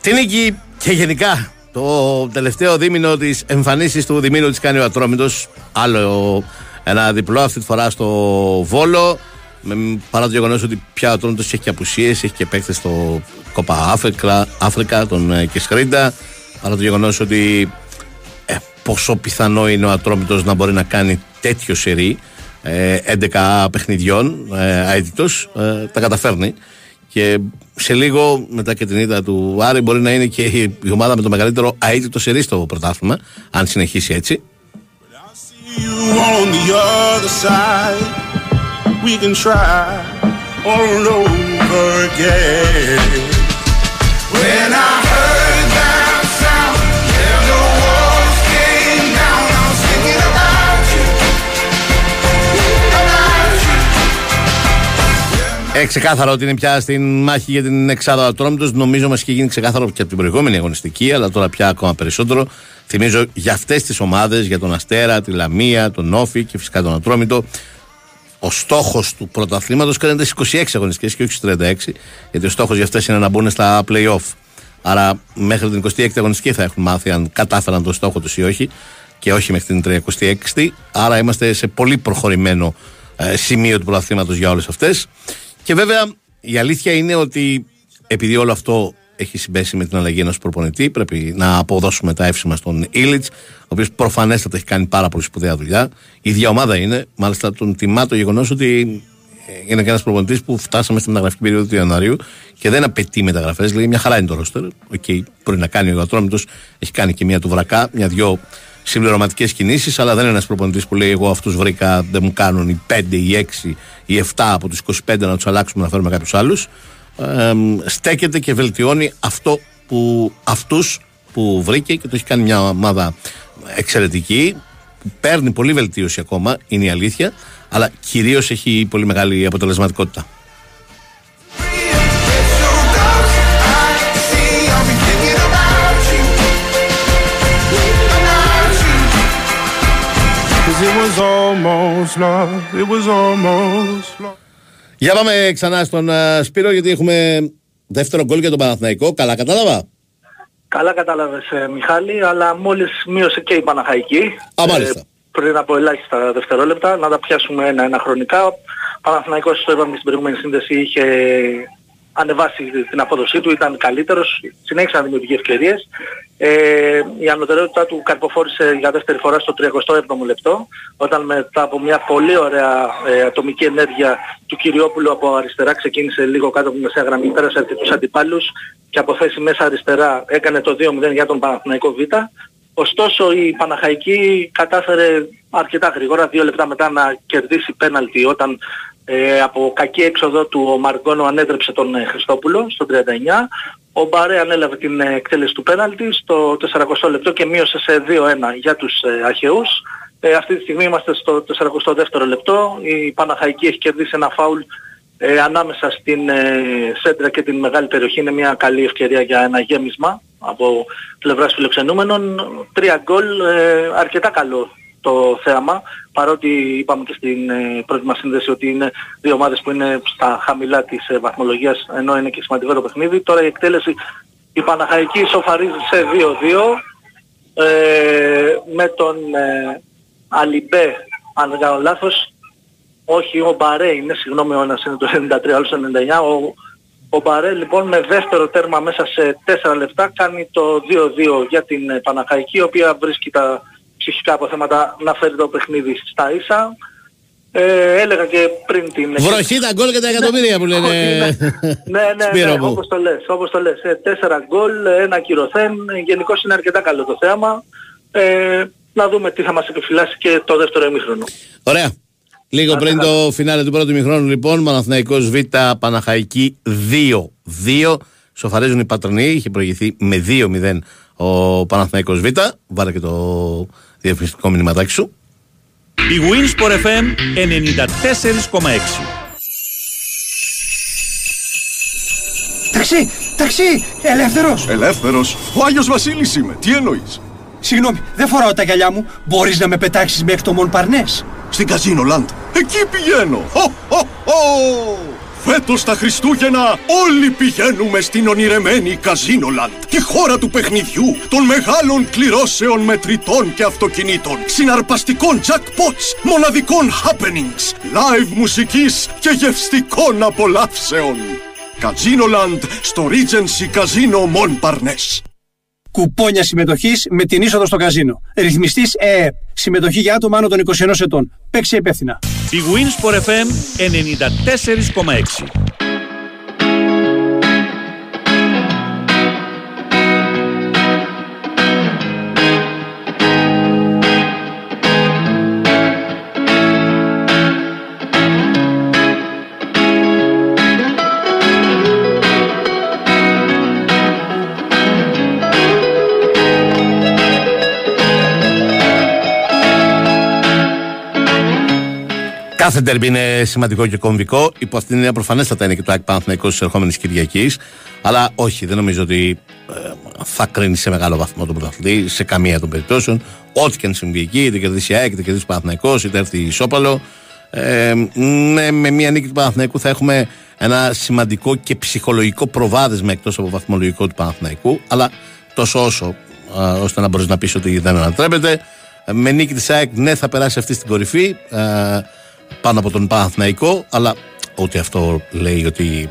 Την νίκη και γενικά το τελευταίο δίμηνο της εμφανίσης του διμήνου της κάνει ο Ατρόμητος. Άλλο ένα διπλό αυτή τη φορά στο Βόλο. Με, παρά το γεγονός ότι πια ο Ατρόμητος έχει και απουσίες, έχει και παίκτες στο Κόπα Αφρικα, Αφρικα τον ε, Κεσχρίντα. Παρά το γεγονός ότι ε, πόσο πιθανό είναι ο Ατρόμητος να μπορεί να κάνει τέτοιο σερί ε, 11 παιχνιδιών ε, αίτητος, ε, τα καταφέρνει και σε λίγο μετά και την ήττα του Άρη μπορεί να είναι και η η ομάδα με το μεγαλύτερο αίτητο σερί στο πρωτάθλημα αν συνεχίσει έτσι. You on Ε, ξεκάθαρο ότι είναι πια στην μάχη για την εξάδα Ατρόμητο. Νομίζω μας είχε γίνει ξεκάθαρο και από την προηγούμενη αγωνιστική, αλλά τώρα πια ακόμα περισσότερο. Θυμίζω για αυτές τις ομάδες, για τον Αστέρα, τη Λαμία, τον Όφη και φυσικά τον Ατρόμητο, ο στόχος του πρωταθλήματος κρίνεται στις 26 αγωνιστικές και όχι στις 36, γιατί ο στόχος για αυτές είναι να μπουν στα playoff. Άρα μέχρι την 26η αγωνιστική θα έχουν μάθει αν κατάφεραν τον στόχο τους ή όχι, και όχι μέχρι την 36η. Άρα είμαστε σε πολύ προχωρημένο ε, σημείο του πρωταθλήματος για όλες αυτές. Και βέβαια η αλήθεια είναι ότι επειδή όλο αυτό έχει συμπέσει με την αλλαγή ενός προπονητή, πρέπει να αποδώσουμε τα εύσημα στον Ήλιτ, ο οποίος προφανέστατα έχει κάνει πάρα πολύ σπουδαία δουλειά. Η ίδια ομάδα είναι. Μάλιστα τον τιμά το γεγονός ότι είναι και ένας προπονητής που φτάσαμε στην μεταγραφική περίοδο του Ιανουαρίου και δεν απαιτεί μεταγραφές. Δηλαδή μια χαρά είναι το ρόστερ. Okay, μπορεί να κάνει ο Ατρόμητος, έχει κάνει και μια του βρακά, μια-δυο συμπληρωματικές κινήσεις, αλλά δεν είναι ένας προπονητής που λέει: Εγώ αυτούς βρήκα, δεν μου κάνουν οι 5, οι 6, οι 7 από τους 25 να τους αλλάξουμε να φέρουμε κάποιους άλλους. Ε, στέκεται και βελτιώνει αυτό που αυτούς που βρήκε και το έχει κάνει μια ομάδα εξαιρετική που παίρνει πολύ βελτίωση ακόμα, είναι η αλήθεια αλλά κυρίως έχει πολύ μεγάλη αποτελεσματικότητα. Για πάμε ξανά στον uh, Σπύρο γιατί έχουμε δεύτερο γκολ για τον Παναθηναϊκό. Καλά κατάλαβα; Καλά κατάλαβες ε, Μιχάλη, αλλά μόλις μείωσε και η Παναχαϊκή. Α, μάλιστα. Ε, πριν από ελάχιστα δευτερόλεπτα, να τα πιάσουμε ένα-ένα χρονικά. Παναθηναϊκός, το είπαμε στην προηγούμενη σύνδεση, είχε ανεβάσει την απόδοσή του, ήταν καλύτερος, συνέχισε να δημιουργεί ευκαιρίες. Ε, η ανωτερότητα του καρποφόρησε για δεύτερη φορά στο 37ο λεπτό, όταν μετά από μια πολύ ωραία ε, ατομική ενέργεια του Κυριόπουλου από αριστερά ξεκίνησε λίγο κάτω από τη μεσαία γραμμή, πέρασε αρκετούς αντιπάλους και από θέση μέσα αριστερά έκανε το 2-0 για τον Παναθηναϊκό Β. Ωστόσο η Παναχαϊκή κατάφερε αρκετά γρήγορα, δύο λεπτά μετά να κερδίσει πέναλτι όταν ε, από κακή έξοδο του ο Μαργκόνο ανέτρεψε τον ε, Χριστόπουλο στο 39. Ο Μπαρέ ανέλαβε την ε, εκτέλεση του πέναλτι στο 40 λεπτό και μείωσε σε 2-1 για τους ε, Αχαιούς. Ε, αυτή τη στιγμή είμαστε στο 42ο λεπτό. Η Παναχαϊκή έχει κερδίσει ένα φάουλ ε, ανάμεσα στην ε, Σέντρα και την μεγάλη περιοχή. Είναι μια καλή ευκαιρία για ένα γέμισμα από πλευράς φιλοξενούμενων. Τρία γκολ, ε, αρκετά καλό το θέαμα, παρότι είπαμε και στην ε, πρώτη μας σύνδεση ότι είναι δύο ομάδες που είναι στα χαμηλά της ε, βαθμολογίας, ενώ είναι και σημαντικό το παιχνίδι. Τώρα η εκτέλεση, η Παναχαϊκή σοφαρίζει σε 2-2, ε, με τον ε, Αλιμπέ, αν δεν κάνω λάθος, όχι ο Μπαρέ είναι, συγγνώμη ο ένας είναι το 93, άλλος το 99, ο, ο Μπαρέ λοιπόν με δεύτερο τέρμα μέσα σε 4 λεπτά κάνει το 2-2 για την ε, Παναχαϊκή, η οποία βρίσκει τα ψυχικά αποθέματα να φέρει το παιχνίδι στα ίσα. Ε, έλεγα και πριν την... Βροχή τα γκολ και τα εκατομμύρια που λένε. ναι, ναι, ναι, όπως το λες, όπως το λες. Ε, τέσσερα γκολ, ένα κυρωθέν, γενικώς είναι αρκετά καλό το θέαμα. Ε, να δούμε τι θα μας επιφυλάσει και το δεύτερο ημίχρονο. Ωραία. Λίγο πριν το φινάλε του πρώτου ημιχρόνου λοιπόν, Παναθηναϊκός Β, Παναχαϊκή 2-2. Σοφαρίζουν οι πατρονοί, είχε προηγηθεί με 2-0 ο Παναθηναϊκός Β. Βάλε και το διαφημιστικό μηνυματάκι σου. Η Winsport FM 94,6 Ταξί, ταξί, ελεύθερος. Ελεύθερος. Ο Άγιος Βασίλης είμαι. Τι εννοείς; Συγγνώμη, δεν φοράω τα γυαλιά μου. Μπορείς να με πετάξεις μέχρι το Μον Παρνές; Στην Καζίνο Λαντ. Εκεί πηγαίνω. Χω, χω, χω. Φέτος τα Χριστούγεννα όλοι πηγαίνουμε στην ονειρεμένη Καζίνολαντ, τη χώρα του παιχνιδιού, των μεγάλων κληρώσεων μετρητών και αυτοκινήτων, συναρπαστικών jackpots, μοναδικών happenings, live μουσικής και γευστικών απολαύσεων. Καζίνολαντ στο Regency Casino Montparnasse. Κουπόνια συμμετοχής με την είσοδο στο καζίνο. Ρυθμιστής ΕΕΠ. Συμμετοχή για άτομα άνω των 21 ετών. Παίξει υπεύθυνα. Η Winsport FM 94,6 Κάθε τερμπι είναι σημαντικό και κομβικό. Υπό αυτήν την έννοια προφανέστατα είναι και το ΑΕΚ Παναθηναϊκός της ερχόμενης Κυριακής. Αλλά όχι, δεν νομίζω ότι ε, θα κρίνει σε μεγάλο βαθμό τον πρωταθλητή σε καμία των περιπτώσεων. Ό,τι και αν συμβεί εκεί, είτε κερδίσει η ΑΕΚ, είτε κερδίσει Παναθηναϊκός, είτε έρθει ισόπαλο. Ε, ναι, με μια νίκη του Παναθηναϊκού θα έχουμε ένα σημαντικό και ψυχολογικό προβάδισμα εκτός από βαθμολογικό του Παναθηναϊκού. Αλλά τόσο όσο, ε, ώστε να μπορείς να πεις ότι δεν ανατρέπεται. Ε, με νίκη της ΑΕΚ, ναι, θα περάσει αυτή στην κορυφή ε, πάνω από τον Παναθηναϊκό, αλλά ούτε αυτό λέει ότι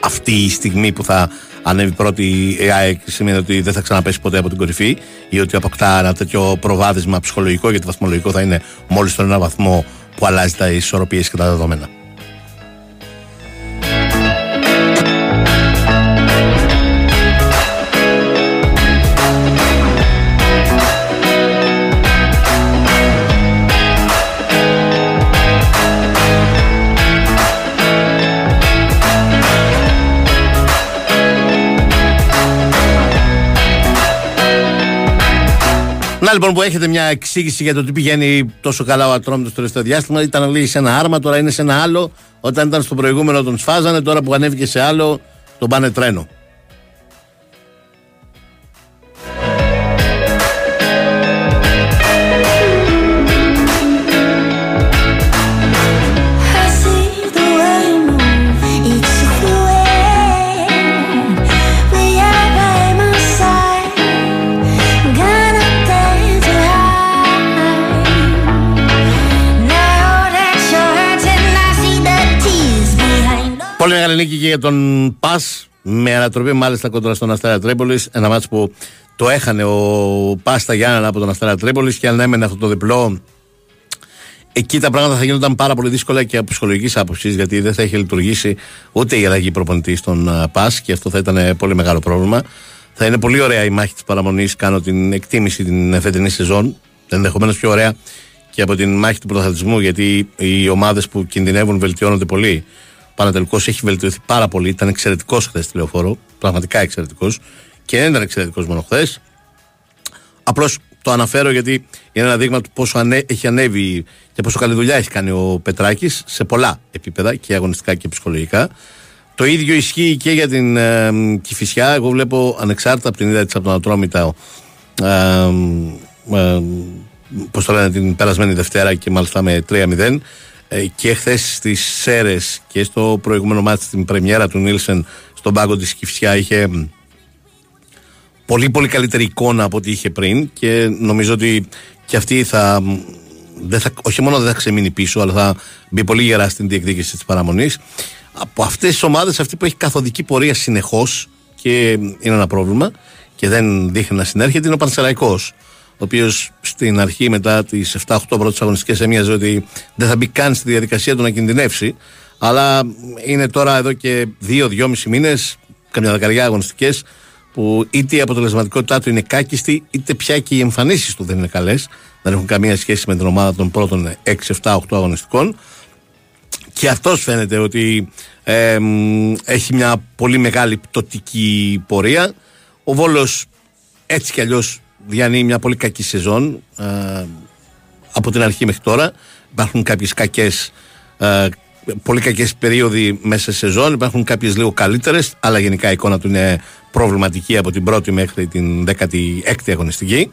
αυτή η στιγμή που θα ανέβει πρώτη η ΑΕΚ σημαίνει ότι δεν θα ξαναπέσει ποτέ από την κορυφή ή ότι αποκτά ένα τέτοιο προβάδισμα ψυχολογικό γιατί βαθμολογικό θα είναι μόλις τον ένα βαθμό που αλλάζει τα ισορροπίες και τα δεδομένα. Να λοιπόν που έχετε μια εξήγηση για το τι πηγαίνει τόσο καλά ο Ατρόμητος το τελευταίο διάστημα. Ήταν λίγη σε ένα άρμα, τώρα είναι σε ένα άλλο. Όταν ήταν στο προηγούμενο τον σφάζανε, τώρα που ανέβηκε σε άλλο τον πάνε τρένο. Πολύ μεγάλη νίκη και για τον Πας. Με ανατροπή μάλιστα κοντά στον Αστέρα Τρίπολης. Ένα μάτσο που το έχανε ο Πας στα Γιάννα από τον Αστέρα Τρίπολης και αν έμενε αυτό το διπλό. Εκεί τα πράγματα θα γίνονταν πάρα πολύ δύσκολα και από ψυχολογικής άποψης, γιατί δεν θα είχε λειτουργήσει ούτε η αλλαγή προπονητής στον Πας και αυτό θα ήταν πολύ μεγάλο πρόβλημα. Θα είναι πολύ ωραία η μάχη της παραμονής. Κάνω την εκτίμηση την φετινή σεζόν. Ενδεχομένως πιο ωραία και από την μάχη του πρωταθλητισμού, γιατί οι ομάδες που κινδυνεύουν βελτιώνονται πολύ. Πανατελικό έχει βελτιωθεί πάρα πολύ. Ήταν εξαιρετικός χθες στη λεωφόρο. Πραγματικά εξαιρετικός. Και δεν ήταν εξαιρετικός μόνο χθες. Απλώς το αναφέρω γιατί είναι ένα δείγμα του πόσο ανέ, έχει ανέβει και πόσο καλή δουλειά έχει κάνει ο Πετράκης σε πολλά επίπεδα και αγωνιστικά και ψυχολογικά. Το ίδιο ισχύει και για την ε, Κηφισιά. Εγώ βλέπω ανεξάρτητα από την είδα της από τον Ατρόμητα. Ε, ε, Πώς το λένε, την περασμένη Δευτέρα και μάλιστα με 3-0. Ε, και χθες στις Σέρες και στο προηγούμενο μάτι στην πρεμιέρα του Νίλσεν στον πάγκο της Κυφσιά είχε πολύ πολύ καλύτερη εικόνα από ό,τι είχε πριν και νομίζω ότι και αυτή θα, δεν θα όχι μόνο δεν θα ξεμείνει πίσω αλλά θα μπει πολύ γερά στην διεκδίκηση της παραμονής. Από αυτές τις ομάδες αυτή που έχει καθοδική πορεία συνεχώς και είναι ένα πρόβλημα και δεν δείχνει να συνέρχεται είναι ο Πανσεραϊκός. ο οποίος στην αρχή μετά τις 7-8 πρώτες αγωνιστικές έμοιαζε ότι δεν θα μπει καν στη διαδικασία του να κινδυνεύσει. Αλλά είναι τώρα εδώ και 2-2,5 μήνες, καμιά δεκαριά αγωνιστικές, που είτε η αποτελεσματικότητά του είναι κάκιστη, είτε πια και οι εμφανίσεις του δεν είναι καλές. Δεν έχουν καμία σχέση με την ομάδα των πρώτων 6-7-8 αγωνιστικών. Και αυτός φαίνεται ότι ε, έχει μια πολύ μεγάλη πτωτική πορεία. Ο Βόλος έτσι κι αλλιώς διανύει μια πολύ κακή σεζόν ε, από την αρχή μέχρι τώρα. Υπάρχουν κάποιες κακές. Ε, πολύ κακές περίοδοι μέσα σε σεζόν. Υπάρχουν κάποιες λίγο καλύτερες, αλλά γενικά η εικόνα του είναι προβληματική από την πρώτη μέχρι την 16η αγωνιστική.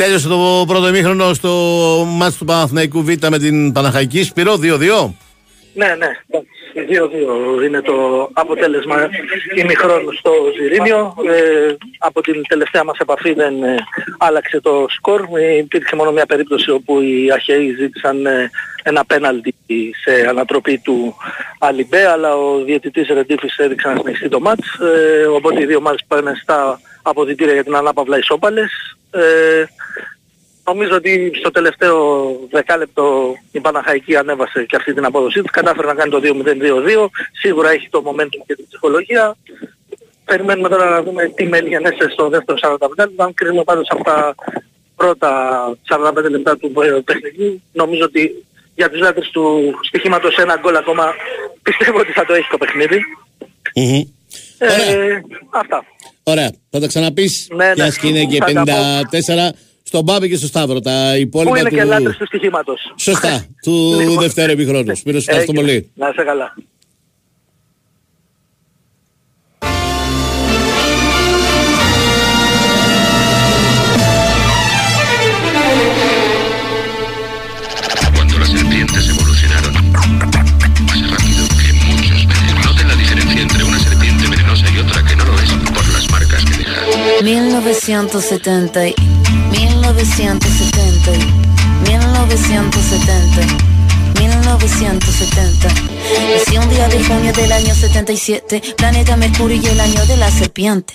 Τέλειωσε το πρώτο ημίχρονο στο μάτς του Παναθηναϊκού Β με την Παναχαϊκή. Σπυρό 2-2. Ναι, ναι. 2-2 είναι το αποτέλεσμα ημιχρόνου στο Ζηρίνιο. Ε, από την τελευταία μας επαφή δεν ε, άλλαξε το σκορ. Ε, υπήρξε μόνο μια περίπτωση όπου οι Αχαιοί ζήτησαν ε, ένα πέναλτι σε ανατροπή του Αλιμπέ, αλλά ο διαιτητής Ρεντίφης έδειξε να συνεχιστεί το μάτς. Ε, οπότε οι δύο μάτς πάνε στα αποδητήρια για την ανάπαυλα ισόπαλες. Ε, νομίζω ότι στο τελευταίο δεκάλεπτο η Παναχαϊκή ανέβασε και αυτή την απόδοσή της. Κατάφερε να κάνει το 2-0-2-2. Σίγουρα έχει το momentum και την ψυχολογία. Περιμένουμε τώρα να δούμε τι μελγενέσε στο δεύτερο 45 λεπτό. Αν κρίνουμε πάντως από τα πρώτα 45 λεπτά του παιχνιδιού, νομίζω ότι για τους λάτρες του στοιχήματος ένα γκολ ακόμα πιστεύω ότι θα το έχει το παιχνίδι. Μμμ. Ε, αυτά. Ωραία. Θα τα ξαναπείς. Ναι, ναι. Μιας και είναι και Θα τα πω. 54 στον Μπάμπη και στο Σταύρο. Τα Πού υπόλοιπα είναι του... και λάτρες του στοιχήματος. Σωστά. του Λοιπόν. δευτέρου επιχρόνου. Σπύρος, ευχαριστώ Έγινε. πολύ. Να είσαι καλά. 1970, y- 1970, y- 1970, 1970. Nací un día de junio del año 77, planeta Mercurio y el año de la serpiente.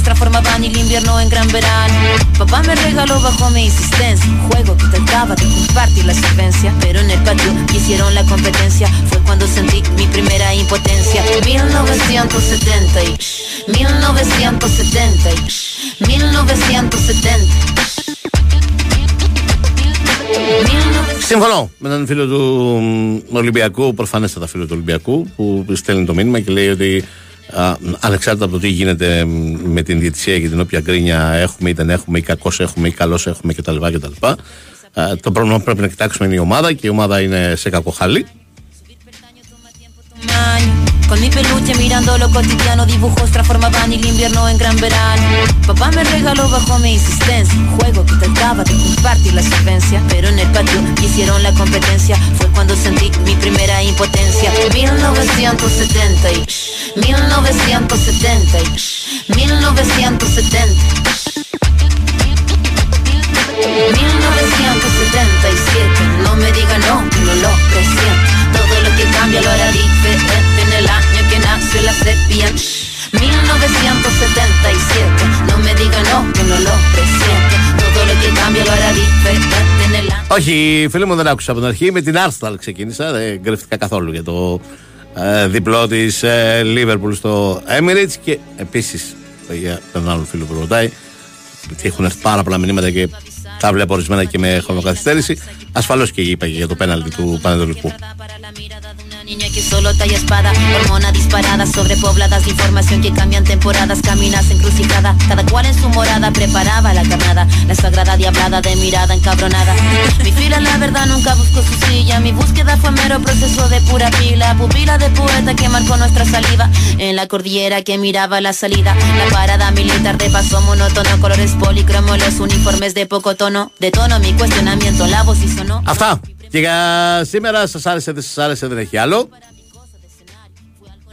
transformaban el invierno en gran verano. Papá me regaló bajo mi insistencia un juego que trataba de compartir la solvencia. Pero en el patio hicieron la competencia, fue cuando sentí mi primera impotencia. 1970 y 1970 y 1970. Συμφωνώ με τον φίλο του μ, Ολυμπιακού, προφανέστατα φίλο του Ολυμπιακού, που στέλνει το μήνυμα και λέει ότι α, ανεξάρτητα από το τι γίνεται μ, με την διαιτησία και την όποια γκρίνια έχουμε ή δεν έχουμε ή κακός έχουμε ή καλός έχουμε κτλ. κτλ. α, το πρόβλημα που πρέπει να κοιτάξουμε είναι η ομάδα και η ομάδα είναι σε κακό χαλί. Con mi peluche mirando lo cotidiano, dibujos transformaban el invierno en gran verano. Papá me regaló bajo mi insistencia un juego que trataba de compartir la solvencia. Pero en el patio hicieron la competencia, fue cuando sentí mi primera impotencia. 1970 y 1970 y 1970. 1977, no me diga no, no lo presiento. Todo lo que cambia lo hará diferente en el año que nació la sepia. 1977, no me diga no, que no lo presiento. Todo lo que cambia lo hará diferente en el año. Όχι, φίλοι μου, δεν άκουσα από την αρχή. Με την Arsenal ξεκίνησα. Δεν κρυφτήκα καθόλου για το ε, διπλό της ε, Liverpool στο Emirates. Και επίσης, για τον άλλο φίλο που ρωτάει, γιατί έχουν έρθει πάρα πολλά μηνύματα και τα βλέπω ορισμένα και με χρονοκαθυστέρηση. Ασφαλώς και είπα και για το πέναλτι του Πανετολικού. Niña que solo talla espada, hormona disparada, sobrepobladas información que cambian temporadas, caminas encrucijada, cada cual en su morada preparaba la carnada, la sagrada diablada de mirada encabronada. Mi fila la verdad nunca buscó su silla, mi búsqueda fue mero proceso de pura pila, pupila de poeta que marcó nuestra saliva, en la cordillera que miraba la salida, la parada militar de paso monótono, colores policromos, los uniformes de poco tono, de tono mi cuestionamiento, la voz y sonó. Hasta. Και για σήμερα σας άρεσε, δεν σας άρεσε, δεν έχει άλλο.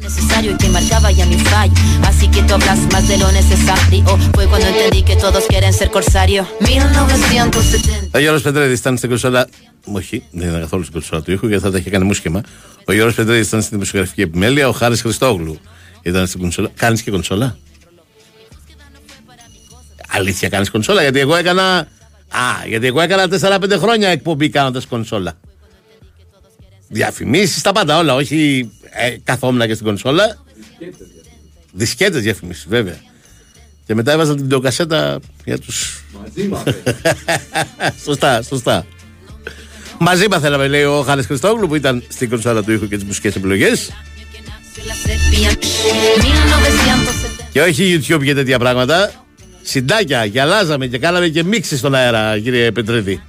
necesario y que marcaba ya mi fallo. Así que tú hablas más de lo necesario. Fue cuando entendí que todos quieren ser corsario. 1970. Ο Γιώργος Πετρέδης ήταν στην κονσόλα. Όχι, δεν ήταν καθόλου στην κονσόλα του ήχου γιατί θα τα είχε κάνει μουσχήμα. Ο Γιώργος Πετρέδης ήταν στην δημοσιογραφική επιμέλεια. Ο Χάρης Χριστόγλου ήταν στην κονσόλα. Κάνεις και κονσόλα; Αλήθεια, κάνεις κονσόλα γιατί εγώ έκανα. Α, γιατί εγώ έκανα 4-5 χρόνια εκπομπή κάνοντας κονσόλα. Διαφημίσεις, τα πάντα όλα. Όχι ε, καθόμουν και στην κονσόλα. Δισκέτες διαφημίσεις, βέβαια. Και μετά έβαζα την βιντεοκασέτα για του. σωστά, σωστά. Μαζί μαθαίναμε, λέει ο Χάρης Χριστόγλου που ήταν στην κονσόλα του ήχου και τις μουσικές επιλογές. Και όχι YouTube και τέτοια πράγματα. Συντάκια, γυαλάζαμε και κάναμε και μίξει στον αέρα, κύριε Πετρίδη.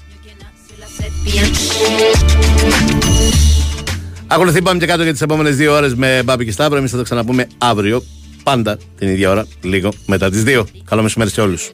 Ακολουθεί πάμε και κάτω για τις επόμενες δύο ώρες με Μπάμπη και Σταύρο. Εμείς θα τα ξαναπούμε αύριο, πάντα την ίδια ώρα, λίγο μετά τις δύο. Καλό μεσημέρι σε όλους.